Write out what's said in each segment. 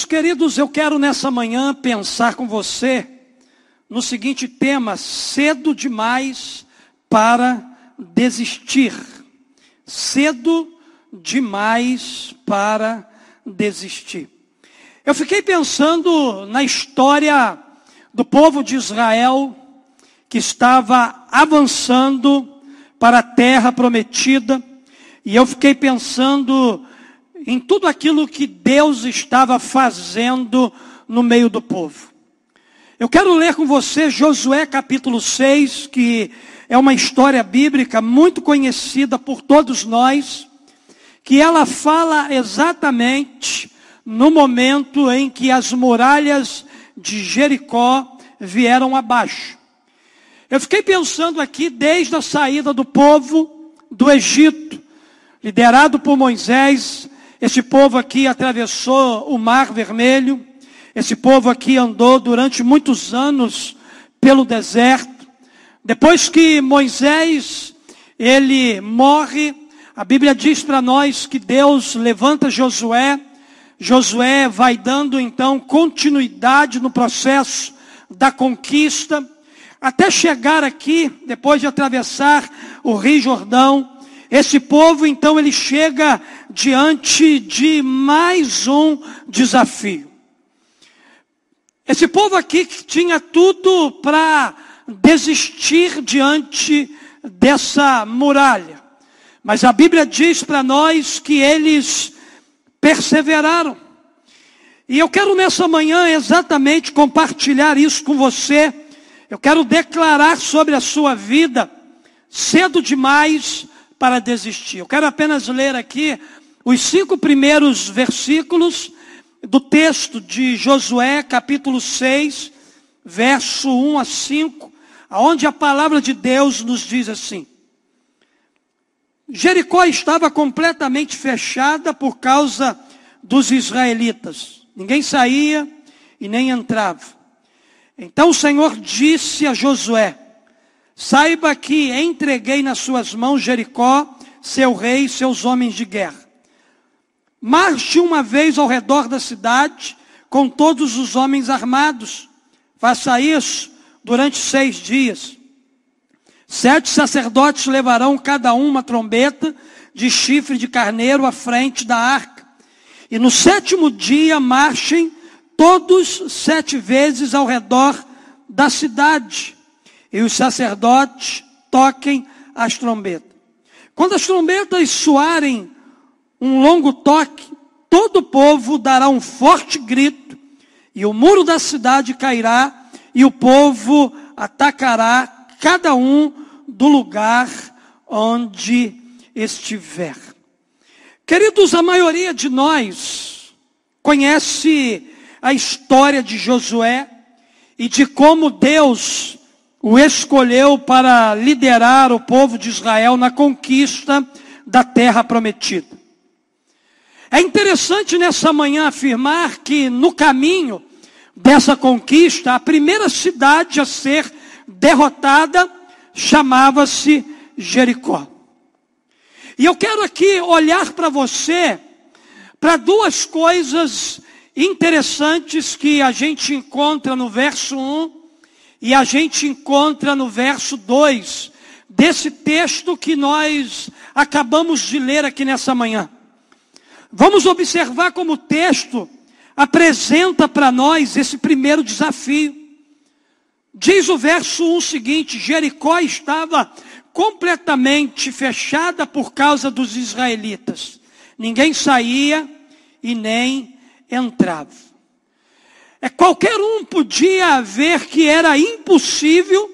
Meus queridos, eu quero nessa manhã pensar com você no seguinte tema: cedo demais para desistir. Cedo demais para desistir. Eu fiquei pensando na história do povo de Israel que estava avançando para a terra prometida, e eu fiquei pensando em tudo aquilo que Deus estava fazendo no meio do povo. Eu quero ler com você Josué capítulo 6, que é uma história bíblica muito conhecida por todos nós, que ela fala exatamente no momento em que as muralhas de Jericó vieram abaixo. Eu fiquei pensando aqui desde a saída do povo do Egito, liderado por Moisés, esse povo aqui atravessou o Mar Vermelho, esse povo aqui andou durante muitos anos pelo deserto. Depois que Moisés, ele morre, a Bíblia diz para nós que Deus levanta Josué, Josué vai dando então continuidade no processo da conquista, até chegar aqui, depois de atravessar o Rio Jordão, esse povo então ele chega diante de mais um desafio. Esse povo aqui que tinha tudo para desistir diante dessa muralha. Mas a Bíblia diz para nós que eles perseveraram. E eu quero nessa manhã exatamente compartilhar isso com você. Eu quero declarar sobre a sua vida, cedo demais para desistir. Eu quero apenas ler aqui os cinco primeiros versículos do texto de Josué, capítulo 6, verso 1 a 5, aonde a palavra de Deus nos diz assim: Jericó estava completamente fechada por causa dos israelitas. Ninguém saía e nem entrava. Então o Senhor disse a Josué: Saiba que entreguei nas suas mãos Jericó, seu rei e seus homens de guerra. Marche uma vez ao redor da cidade com todos os homens armados. Faça isso durante seis dias. Sete sacerdotes levarão cada um uma trombeta de chifre de carneiro à frente da arca. E no sétimo dia marchem todos sete vezes ao redor da cidade. E os sacerdotes toquem as trombetas. Quando as trombetas soarem um longo toque, todo o povo dará um forte grito, e o muro da cidade cairá, e o povo atacará cada um do lugar onde estiver. Queridos, a maioria de nós conhece a história de Josué e de como Deus o escolheu para liderar o povo de Israel na conquista da terra prometida. É interessante nessa manhã afirmar que no caminho dessa conquista, a primeira cidade a ser derrotada chamava-se Jericó. E eu quero aqui olhar para você para duas coisas interessantes que a gente encontra no verso 1 e a gente encontra no verso 2 desse texto que nós acabamos de ler aqui nessa manhã. Vamos observar como o texto apresenta para nós esse primeiro desafio. Diz o verso 1 seguinte: Jericó estava completamente fechada por causa dos israelitas. Ninguém saía e nem entrava. É, qualquer um podia ver que era impossível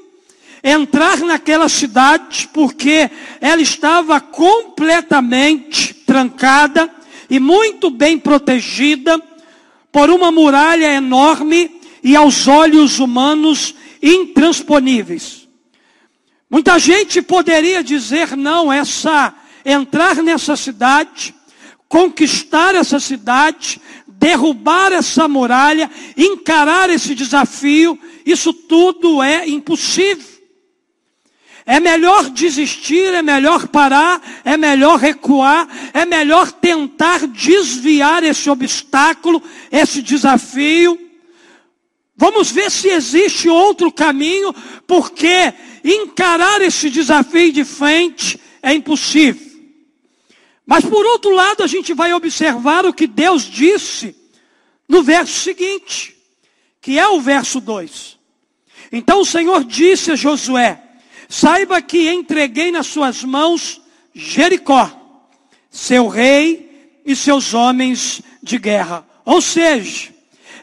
entrar naquela cidade, porque ela estava completamente trancada e muito bem protegida por uma muralha enorme e aos olhos humanos intransponíveis. Muita gente poderia dizer não, essa entrar nessa cidade, conquistar essa cidade, derrubar essa muralha, encarar esse desafio, isso tudo é impossível. É melhor desistir, é melhor parar, é melhor recuar, é melhor tentar desviar esse obstáculo, esse desafio. Vamos ver se existe outro caminho, porque encarar esse desafio de frente é impossível. Mas por outro lado, a gente vai observar o que Deus disse no verso seguinte, que é o verso 2. Então o Senhor disse a Josué: Saiba que entreguei nas suas mãos Jericó, seu rei e seus homens de guerra. Ou seja,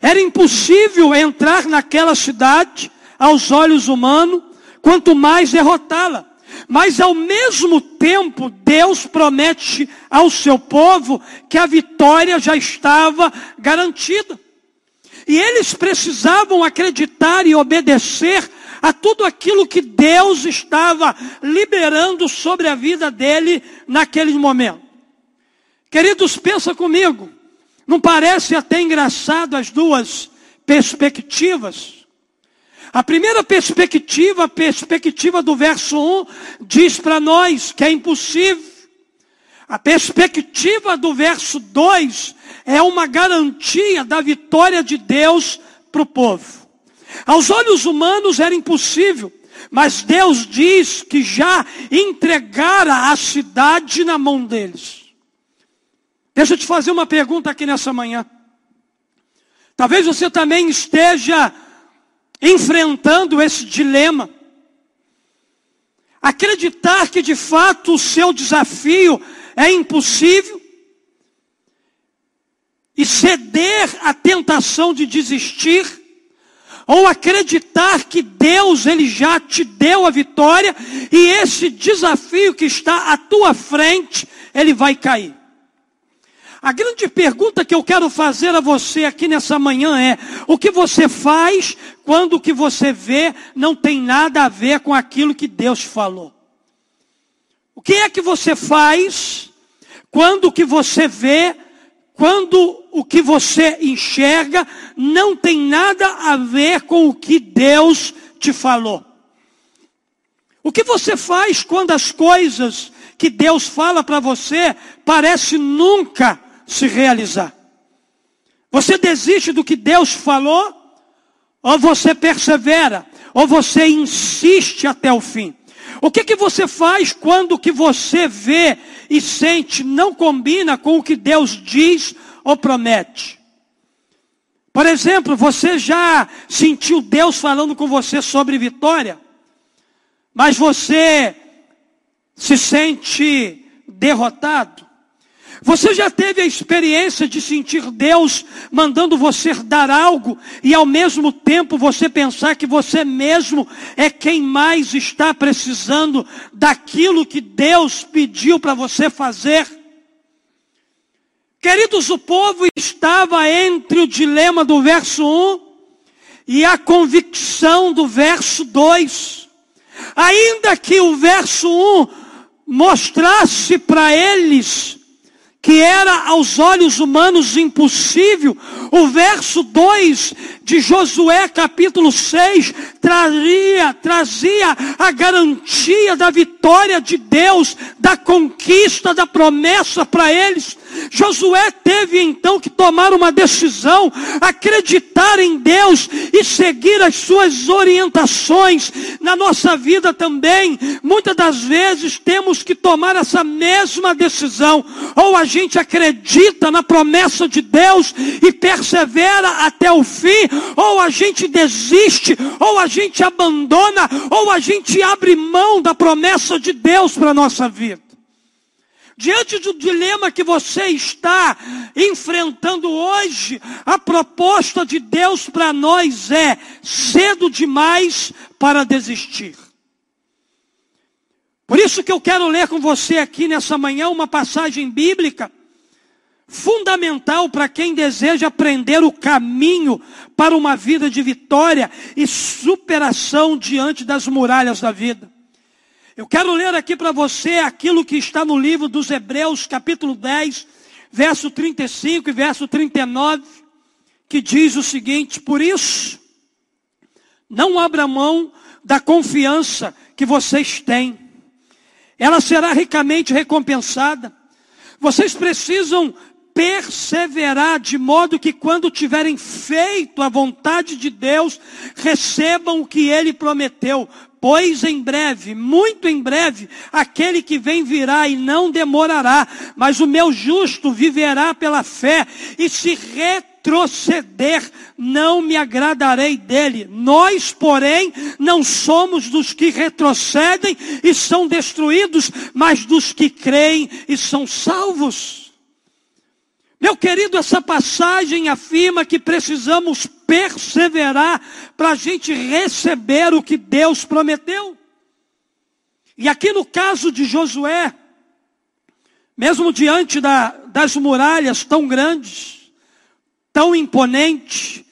era impossível entrar naquela cidade aos olhos humanos, quanto mais derrotá-la. Mas ao mesmo tempo, Deus promete ao seu povo que a vitória já estava garantida. E eles precisavam acreditar e obedecer a tudo aquilo que Deus estava liberando sobre a vida dele naquele momento. Queridos, pensa comigo. Não parece até engraçado as duas perspectivas? A primeira perspectiva, a perspectiva do verso 1, diz para nós que é impossível. A perspectiva do verso 2 é uma garantia da vitória de Deus para o povo. Aos olhos humanos era impossível, mas Deus diz que já entregara a cidade na mão deles. Deixa eu te fazer uma pergunta aqui nessa manhã. Talvez você também esteja enfrentando esse dilema. Acreditar que de fato o seu desafio é impossível e ceder à tentação de desistir ou acreditar que Deus ele já te deu a vitória e esse desafio que está à tua frente, ele vai cair. A grande pergunta que eu quero fazer a você aqui nessa manhã é: o que você faz quando o que você vê não tem nada a ver com aquilo que Deus falou? O que é que você faz quando o que você vê quando o que você enxerga não tem nada a ver com o que Deus te falou. O que você faz quando as coisas que Deus fala para você parece nunca se realizar? Você desiste do que Deus falou? Ou você persevera? Ou você insiste até o fim? O que, que você faz quando o que você vê e sente não combina com o que Deus diz ou promete? Por exemplo, você já sentiu Deus falando com você sobre vitória, mas você se sente derrotado? Você já teve a experiência de sentir Deus mandando você dar algo e ao mesmo tempo você pensar que você mesmo é quem mais está precisando daquilo que Deus pediu para você fazer? Queridos, o povo estava entre o dilema do verso 1 e a convicção do verso 2. Ainda que o verso 1 mostrasse para eles que era aos olhos humanos impossível, o verso 2 de Josué capítulo 6 trazia, trazia a garantia da vitória de Deus, da conquista da promessa para eles. Josué teve então que tomar uma decisão, acreditar em Deus e seguir as suas orientações. Na nossa vida também, muitas das vezes temos que tomar essa mesma decisão. Ou a gente acredita na promessa de Deus e persevera até o fim, ou a gente desiste, ou a gente abandona, ou a gente abre mão da promessa de Deus para a nossa vida. Diante do dilema que você está enfrentando hoje, a proposta de Deus para nós é cedo demais para desistir. Por isso que eu quero ler com você aqui nessa manhã uma passagem bíblica fundamental para quem deseja aprender o caminho para uma vida de vitória e superação diante das muralhas da vida. Eu quero ler aqui para você aquilo que está no livro dos Hebreus, capítulo 10, verso 35 e verso 39, que diz o seguinte: Por isso, não abra mão da confiança que vocês têm. Ela será ricamente recompensada. Vocês precisam perseverar de modo que quando tiverem feito a vontade de Deus, recebam o que ele prometeu. Pois em breve, muito em breve, aquele que vem virá e não demorará, mas o meu justo viverá pela fé e se retroceder, não me agradarei dele. Nós, porém, não somos dos que retrocedem e são destruídos, mas dos que creem e são salvos. Meu querido, essa passagem afirma que precisamos perseverar para a gente receber o que Deus prometeu. E aqui no caso de Josué, mesmo diante da, das muralhas tão grandes, tão imponentes,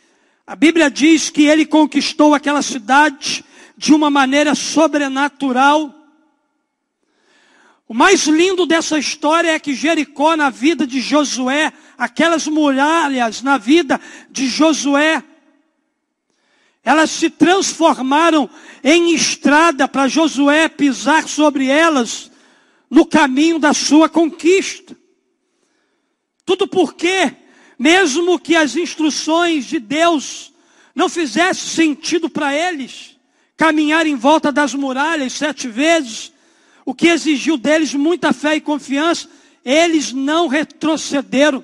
a Bíblia diz que ele conquistou aquela cidade de uma maneira sobrenatural o mais lindo dessa história é que Jericó, na vida de Josué, aquelas muralhas na vida de Josué, elas se transformaram em estrada para Josué pisar sobre elas no caminho da sua conquista. Tudo porque, mesmo que as instruções de Deus não fizessem sentido para eles, caminhar em volta das muralhas sete vezes, o que exigiu deles muita fé e confiança, eles não retrocederam.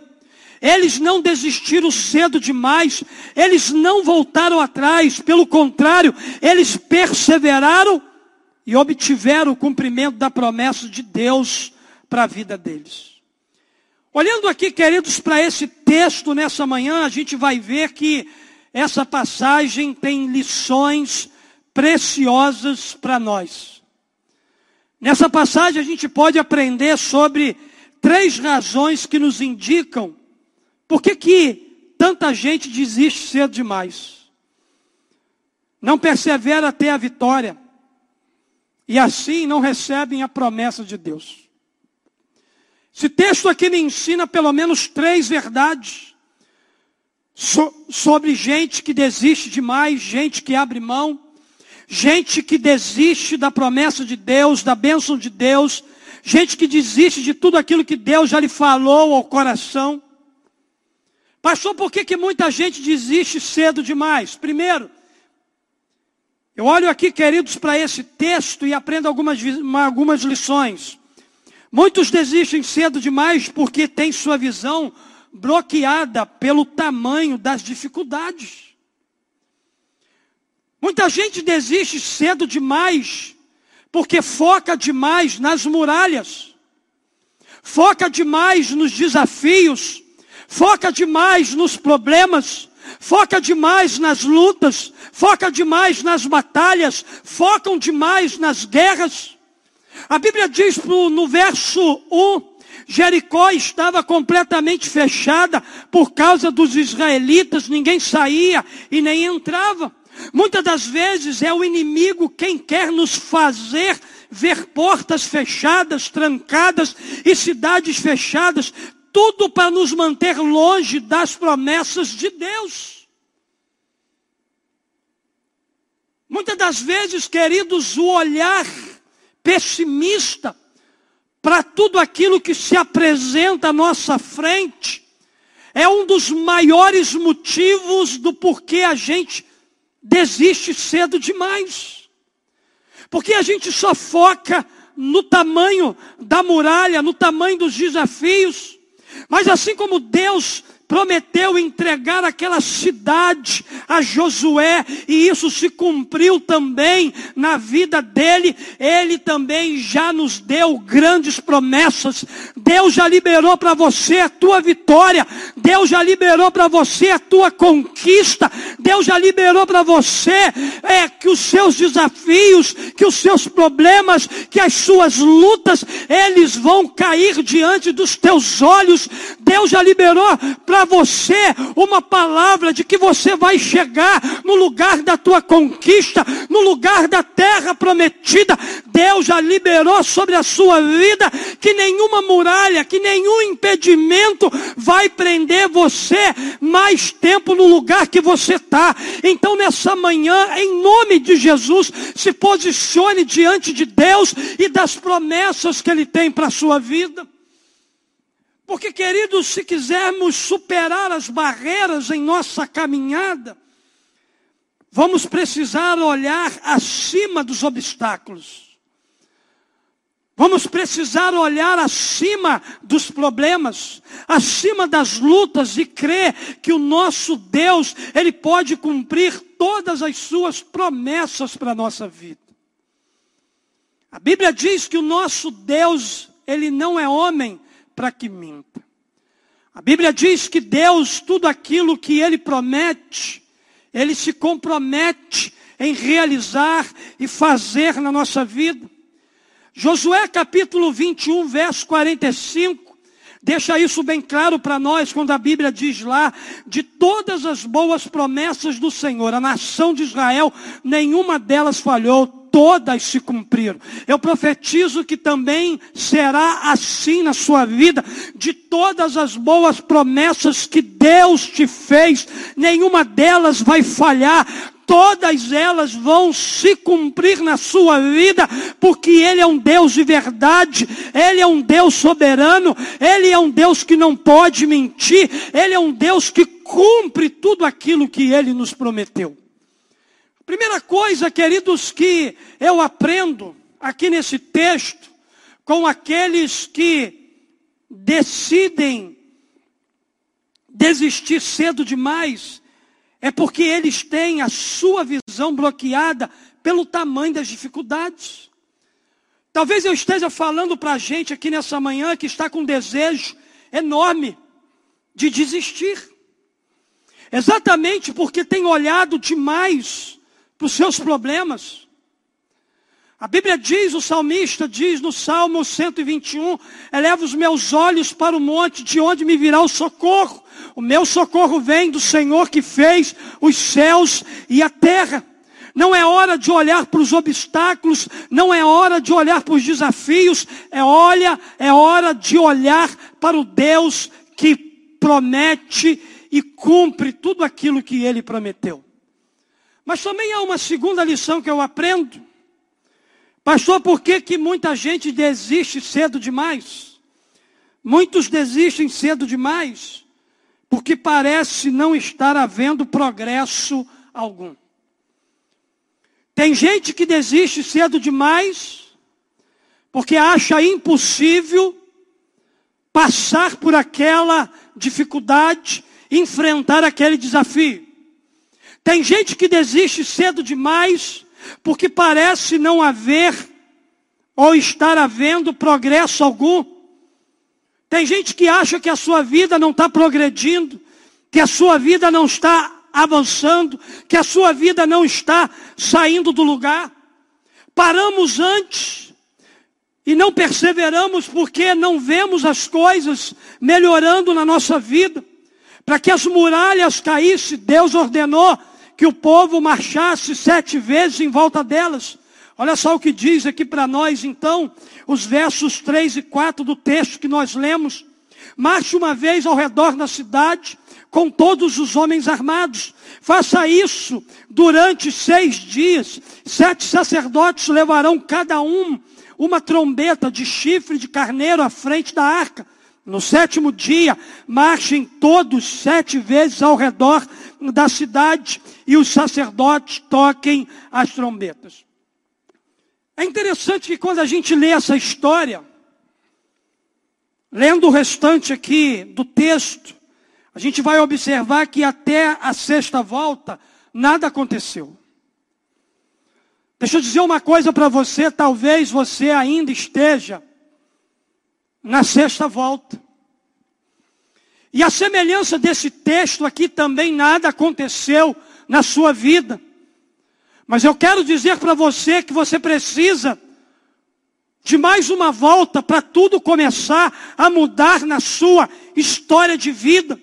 Eles não desistiram cedo demais, eles não voltaram atrás, pelo contrário, eles perseveraram e obtiveram o cumprimento da promessa de Deus para a vida deles. Olhando aqui, queridos, para esse texto nessa manhã, a gente vai ver que essa passagem tem lições preciosas para nós. Nessa passagem a gente pode aprender sobre três razões que nos indicam por que, que tanta gente desiste cedo demais. Não persevera até a vitória. E assim não recebem a promessa de Deus. Esse texto aqui me ensina pelo menos três verdades so, sobre gente que desiste demais, gente que abre mão gente que desiste da promessa de Deus, da bênção de Deus, gente que desiste de tudo aquilo que Deus já lhe falou ao coração. Pastor, por que, que muita gente desiste cedo demais? Primeiro, eu olho aqui, queridos, para esse texto e aprendo algumas, algumas lições. Muitos desistem cedo demais porque têm sua visão bloqueada pelo tamanho das dificuldades. Muita gente desiste cedo demais, porque foca demais nas muralhas, foca demais nos desafios, foca demais nos problemas, foca demais nas lutas, foca demais nas batalhas, focam demais nas guerras. A Bíblia diz no verso 1, Jericó estava completamente fechada por causa dos israelitas, ninguém saía e nem entrava. Muitas das vezes é o inimigo quem quer nos fazer ver portas fechadas, trancadas e cidades fechadas, tudo para nos manter longe das promessas de Deus. Muitas das vezes, queridos, o olhar pessimista para tudo aquilo que se apresenta à nossa frente é um dos maiores motivos do porquê a gente desiste cedo demais. Porque a gente só foca no tamanho da muralha, no tamanho dos desafios. Mas assim como Deus prometeu entregar aquela cidade a Josué, e isso se cumpriu também na vida dele. Ele também já nos deu grandes promessas. Deus já liberou para você a tua vitória. Deus já liberou para você a tua conquista. Deus já liberou para você é, que os seus desafios, que os seus problemas, que as suas lutas, eles vão cair diante dos teus olhos. Deus já liberou para para você uma palavra de que você vai chegar no lugar da tua conquista, no lugar da terra prometida. Deus já liberou sobre a sua vida que nenhuma muralha, que nenhum impedimento vai prender você mais tempo no lugar que você está. Então, nessa manhã, em nome de Jesus, se posicione diante de Deus e das promessas que Ele tem para a sua vida. Porque, queridos, se quisermos superar as barreiras em nossa caminhada, vamos precisar olhar acima dos obstáculos. Vamos precisar olhar acima dos problemas, acima das lutas e crer que o nosso Deus, Ele pode cumprir todas as suas promessas para a nossa vida. A Bíblia diz que o nosso Deus, Ele não é homem para que minta. A Bíblia diz que Deus, tudo aquilo que Ele promete, Ele se compromete em realizar e fazer na nossa vida. Josué capítulo 21, verso 45, deixa isso bem claro para nós quando a Bíblia diz lá, de todas as boas promessas do Senhor, a nação de Israel, nenhuma delas falhou, todas se cumpriram. Eu profetizo que também será assim na sua vida, de todas as boas promessas que Deus te fez, nenhuma delas vai falhar, todas elas vão se cumprir na sua vida, porque Ele é um Deus de verdade, Ele é um Deus soberano, Ele é um Deus que não pode mentir, Ele é um Deus que cumpre tudo aquilo que Ele nos prometeu. Primeira coisa, queridos, que eu aprendo aqui nesse texto, com aqueles que decidem desistir cedo demais, é porque eles têm a sua visão bloqueada pelo tamanho das dificuldades. Talvez eu esteja falando para a gente aqui nessa manhã que está com um desejo enorme de desistir. Exatamente porque tem olhado demais para os seus problemas. A Bíblia diz, o salmista diz no Salmo 121, eleva os meus olhos para o monte, de onde me virá o socorro. O meu socorro vem do Senhor que fez os céus e a terra. Não é hora de olhar para os obstáculos, não é hora de olhar para os desafios, é olha, é hora de olhar para o Deus que promete e cumpre tudo aquilo que ele prometeu. Mas também há uma segunda lição que eu aprendo. Pastor, por que, que muita gente desiste cedo demais? Muitos desistem cedo demais, porque parece não estar havendo progresso algum. Tem gente que desiste cedo demais, porque acha impossível passar por aquela dificuldade, enfrentar aquele desafio. Tem gente que desiste cedo demais porque parece não haver ou estar havendo progresso algum. Tem gente que acha que a sua vida não está progredindo, que a sua vida não está avançando, que a sua vida não está saindo do lugar. Paramos antes e não perseveramos porque não vemos as coisas melhorando na nossa vida. Para que as muralhas caíssem, Deus ordenou que o povo marchasse sete vezes em volta delas. Olha só o que diz aqui para nós, então, os versos 3 e 4 do texto que nós lemos. Marche uma vez ao redor da cidade com todos os homens armados. Faça isso durante seis dias. Sete sacerdotes levarão cada um uma trombeta de chifre de carneiro à frente da arca. No sétimo dia, marchem todos sete vezes ao redor da cidade e os sacerdotes toquem as trombetas. É interessante que quando a gente lê essa história, lendo o restante aqui do texto, a gente vai observar que até a sexta volta nada aconteceu. Deixa eu dizer uma coisa para você, talvez você ainda esteja na sexta volta. E a semelhança desse texto aqui também nada aconteceu na sua vida. Mas eu quero dizer para você que você precisa de mais uma volta para tudo começar a mudar na sua história de vida.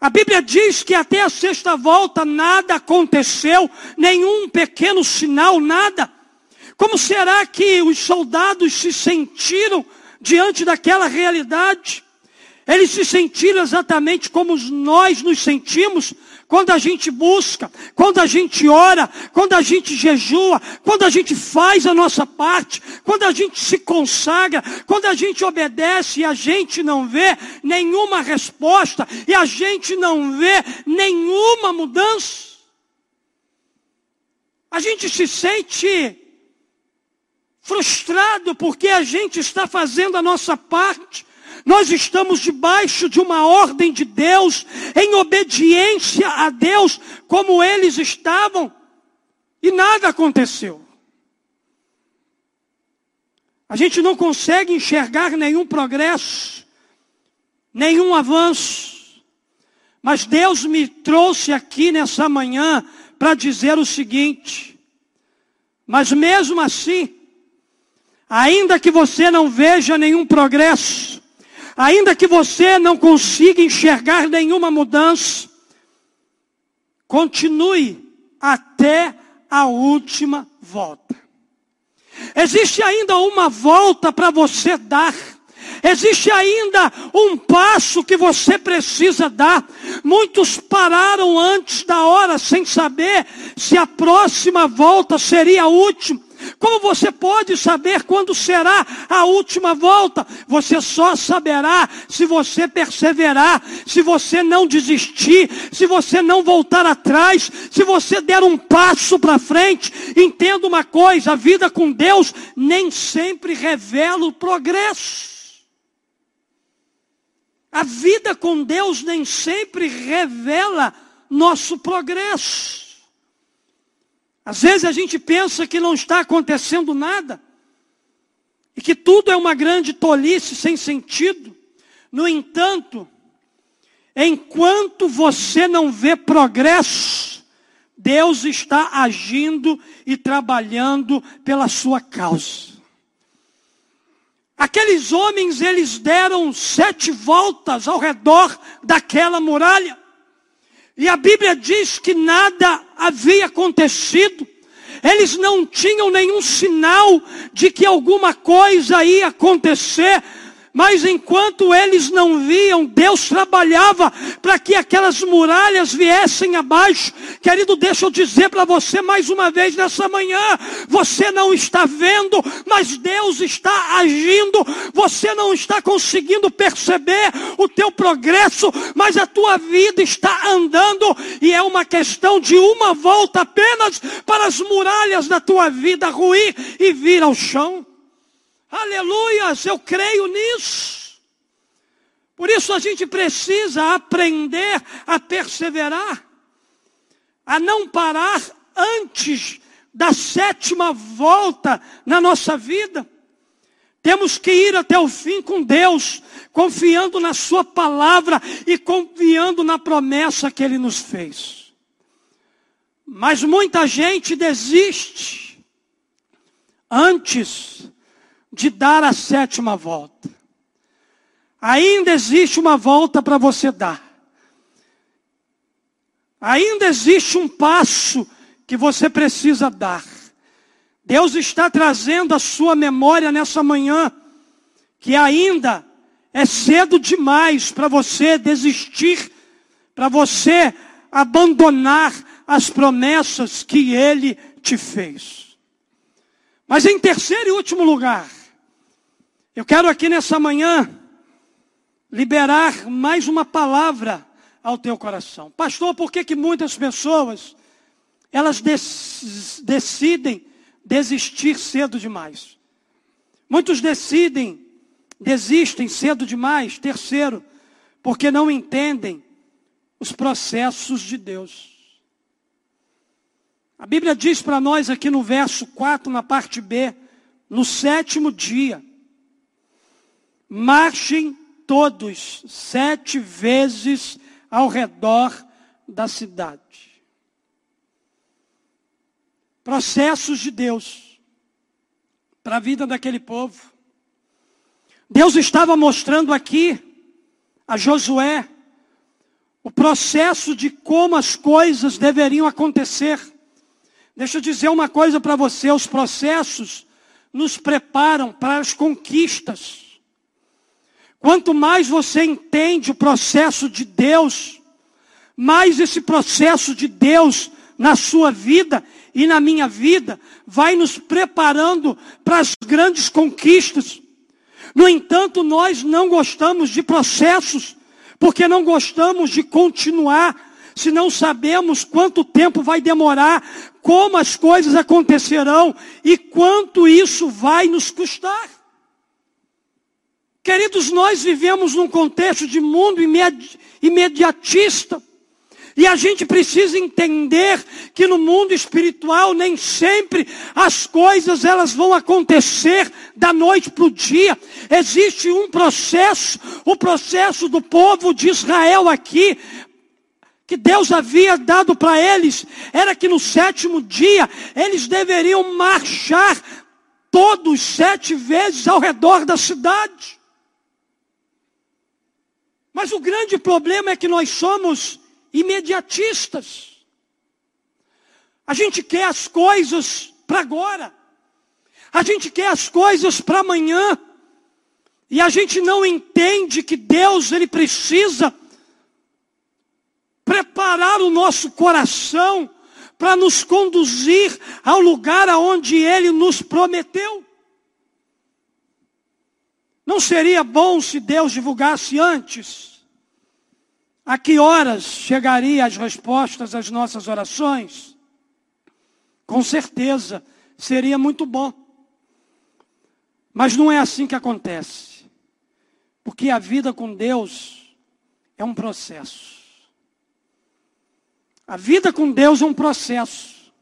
A Bíblia diz que até a sexta volta nada aconteceu, nenhum pequeno sinal, nada. Como será que os soldados se sentiram diante daquela realidade? Eles se sentiram exatamente como nós nos sentimos quando a gente busca, quando a gente ora, quando a gente jejua, quando a gente faz a nossa parte, quando a gente se consagra, quando a gente obedece e a gente não vê nenhuma resposta e a gente não vê nenhuma mudança. A gente se sente frustrado porque a gente está fazendo a nossa parte. Nós estamos debaixo de uma ordem de Deus, em obediência a Deus, como eles estavam, e nada aconteceu. A gente não consegue enxergar nenhum progresso, nenhum avanço. Mas Deus me trouxe aqui nessa manhã para dizer o seguinte: mas mesmo assim, Ainda que você não veja nenhum progresso, ainda que você não consiga enxergar nenhuma mudança, continue até a última volta. Existe ainda uma volta para você dar. Existe ainda um passo que você precisa dar. Muitos pararam antes da hora sem saber se a próxima volta seria a última. Como você pode saber quando será a última volta? Você só saberá se você perseverar, se você não desistir, se você não voltar atrás, se você der um passo para frente. Entenda uma coisa: a vida com Deus nem sempre revela o progresso. A vida com Deus nem sempre revela nosso progresso. Às vezes a gente pensa que não está acontecendo nada, e que tudo é uma grande tolice sem sentido. No entanto, enquanto você não vê progresso, Deus está agindo e trabalhando pela sua causa. Aqueles homens, eles deram sete voltas ao redor daquela muralha. E a Bíblia diz que nada havia acontecido. Eles não tinham nenhum sinal de que alguma coisa ia acontecer. Mas enquanto eles não viam, Deus trabalhava para que aquelas muralhas viessem abaixo. Querido, deixa eu dizer para você mais uma vez nessa manhã: você não está vendo, mas Deus está agindo. Você não está conseguindo perceber o teu progresso, mas a tua vida está andando e é uma questão de uma volta apenas para as muralhas da tua vida ruir e vir ao chão. Aleluias, eu creio nisso. Por isso a gente precisa aprender a perseverar, a não parar antes da sétima volta na nossa vida. Temos que ir até o fim com Deus, confiando na Sua palavra e confiando na promessa que Ele nos fez. Mas muita gente desiste antes de dar a sétima volta. Ainda existe uma volta para você dar. Ainda existe um passo que você precisa dar. Deus está trazendo a sua memória nessa manhã que ainda é cedo demais para você desistir, para você abandonar as promessas que Ele te fez. Mas em terceiro e último lugar, eu quero aqui nessa manhã liberar mais uma palavra ao teu coração. Pastor, por que, que muitas pessoas elas decidem desistir cedo demais? Muitos decidem, desistem cedo demais. Terceiro, porque não entendem os processos de Deus. A Bíblia diz para nós aqui no verso 4, na parte B, no sétimo dia, Marchem todos sete vezes ao redor da cidade. Processos de Deus para a vida daquele povo. Deus estava mostrando aqui a Josué o processo de como as coisas deveriam acontecer. Deixa eu dizer uma coisa para você: os processos nos preparam para as conquistas. Quanto mais você entende o processo de Deus, mais esse processo de Deus na sua vida e na minha vida vai nos preparando para as grandes conquistas. No entanto, nós não gostamos de processos, porque não gostamos de continuar, se não sabemos quanto tempo vai demorar, como as coisas acontecerão e quanto isso vai nos custar. Queridos, nós vivemos num contexto de mundo imediatista. E a gente precisa entender que no mundo espiritual nem sempre as coisas elas vão acontecer da noite para o dia. Existe um processo, o processo do povo de Israel aqui, que Deus havia dado para eles, era que no sétimo dia eles deveriam marchar todos sete vezes ao redor da cidade. Mas o grande problema é que nós somos imediatistas. A gente quer as coisas para agora. A gente quer as coisas para amanhã. E a gente não entende que Deus ele precisa preparar o nosso coração para nos conduzir ao lugar aonde ele nos prometeu. Não seria bom se Deus divulgasse antes? A que horas chegaria as respostas às nossas orações? Com certeza, seria muito bom. Mas não é assim que acontece. Porque a vida com Deus é um processo. A vida com Deus é um processo.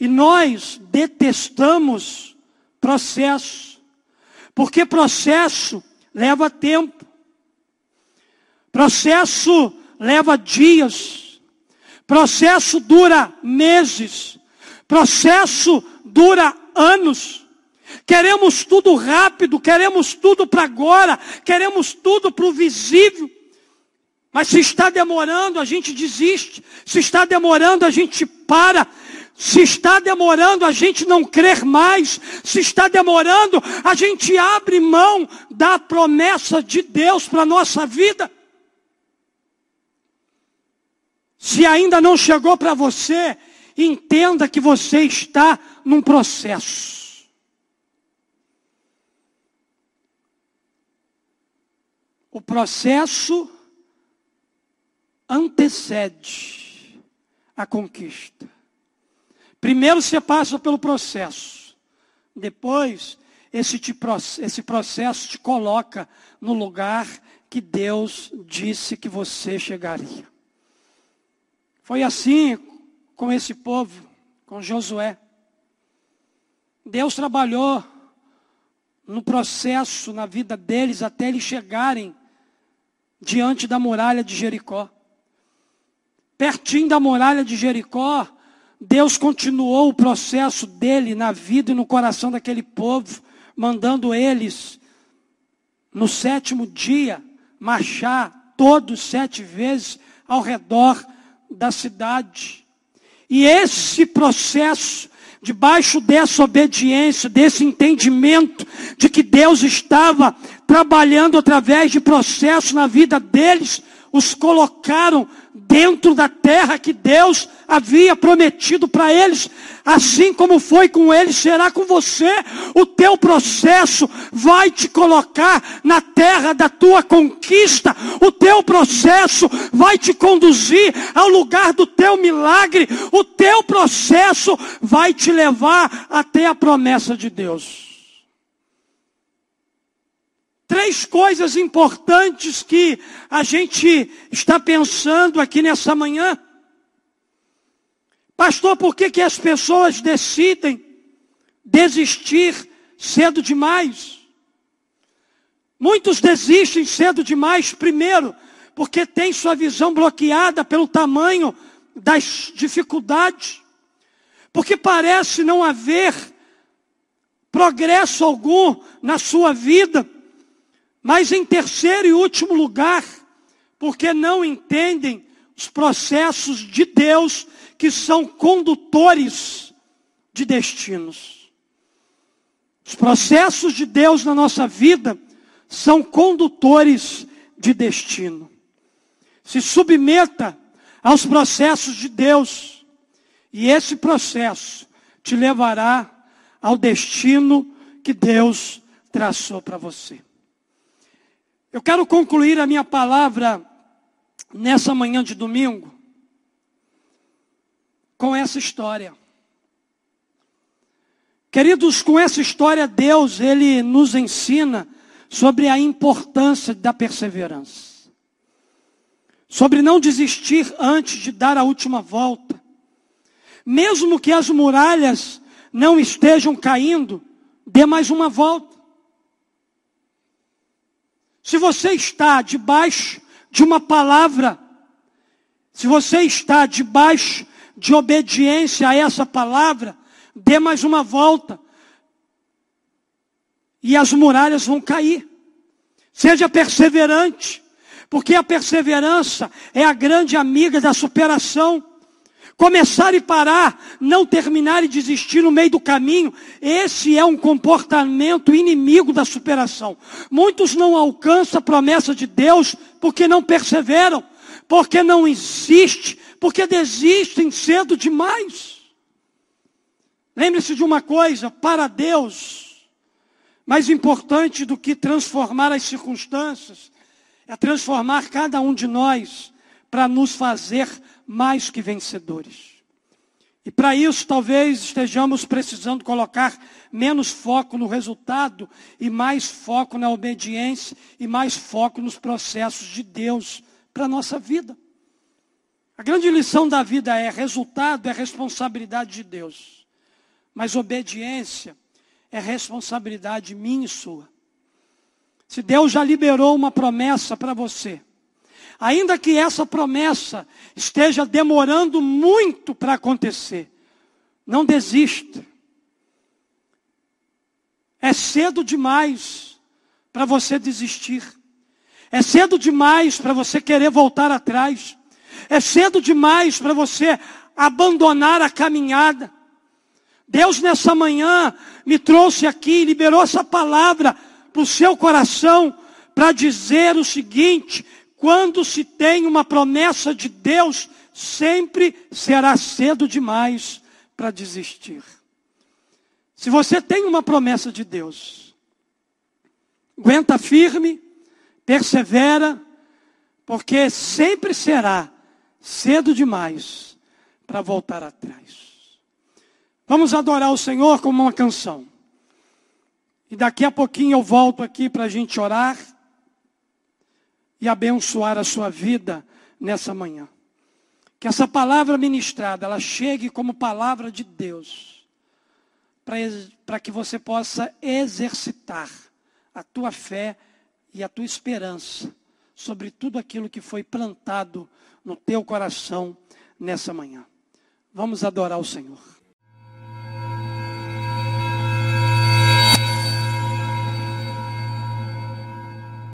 E nós detestamos processo. Porque processo leva tempo. Processo leva dias. Processo dura meses. Processo dura anos. Queremos tudo rápido, queremos tudo para agora, queremos tudo para o visível. Mas se está demorando, a gente desiste. Se está demorando, a gente para. Se está demorando, a gente não crer mais. Se está demorando, a gente abre mão da promessa de Deus para a nossa vida. Se ainda não chegou para você, entenda que você está num processo. O processo antecede a conquista. Primeiro você passa pelo processo. Depois, esse, te, esse processo te coloca no lugar que Deus disse que você chegaria. Foi assim com esse povo, com Josué. Deus trabalhou no processo na vida deles até eles chegarem diante da muralha de Jericó. Pertinho da muralha de Jericó, Deus continuou o processo dele na vida e no coração daquele povo, mandando eles, no sétimo dia, marchar todos sete vezes ao redor da cidade. E esse processo, debaixo dessa obediência, desse entendimento de que Deus estava trabalhando através de processo na vida deles, os colocaram dentro da terra que Deus havia prometido para eles, assim como foi com eles, será com você. O teu processo vai te colocar na terra da tua conquista, o teu processo vai te conduzir ao lugar do teu milagre, o teu processo vai te levar até a promessa de Deus. Três coisas importantes que a gente está pensando aqui nessa manhã. Pastor, por que, que as pessoas decidem desistir cedo demais? Muitos desistem cedo demais, primeiro, porque tem sua visão bloqueada pelo tamanho das dificuldades, porque parece não haver progresso algum na sua vida mas em terceiro e último lugar, porque não entendem os processos de Deus que são condutores de destinos. Os processos de Deus na nossa vida são condutores de destino. Se submeta aos processos de Deus, e esse processo te levará ao destino que Deus traçou para você. Eu quero concluir a minha palavra nessa manhã de domingo com essa história. Queridos, com essa história, Deus, Ele nos ensina sobre a importância da perseverança, sobre não desistir antes de dar a última volta, mesmo que as muralhas não estejam caindo, dê mais uma volta. Se você está debaixo de uma palavra, se você está debaixo de obediência a essa palavra, dê mais uma volta. E as muralhas vão cair. Seja perseverante, porque a perseverança é a grande amiga da superação. Começar e parar, não terminar e desistir no meio do caminho, esse é um comportamento inimigo da superação. Muitos não alcançam a promessa de Deus porque não perseveram, porque não insistem, porque desistem cedo demais. Lembre-se de uma coisa: para Deus, mais importante do que transformar as circunstâncias, é transformar cada um de nós para nos fazer mais que vencedores. E para isso, talvez estejamos precisando colocar menos foco no resultado e mais foco na obediência e mais foco nos processos de Deus para a nossa vida. A grande lição da vida é: resultado é responsabilidade de Deus, mas obediência é responsabilidade minha e sua. Se Deus já liberou uma promessa para você, Ainda que essa promessa esteja demorando muito para acontecer, não desista. É cedo demais para você desistir. É cedo demais para você querer voltar atrás. É cedo demais para você abandonar a caminhada. Deus nessa manhã me trouxe aqui, liberou essa palavra para o seu coração para dizer o seguinte: quando se tem uma promessa de Deus, sempre será cedo demais para desistir. Se você tem uma promessa de Deus, aguenta firme, persevera, porque sempre será cedo demais para voltar atrás. Vamos adorar o Senhor com uma canção. E daqui a pouquinho eu volto aqui para a gente orar e abençoar a sua vida nessa manhã. Que essa palavra ministrada, ela chegue como palavra de Deus, para que você possa exercitar a tua fé e a tua esperança sobre tudo aquilo que foi plantado no teu coração nessa manhã. Vamos adorar o Senhor.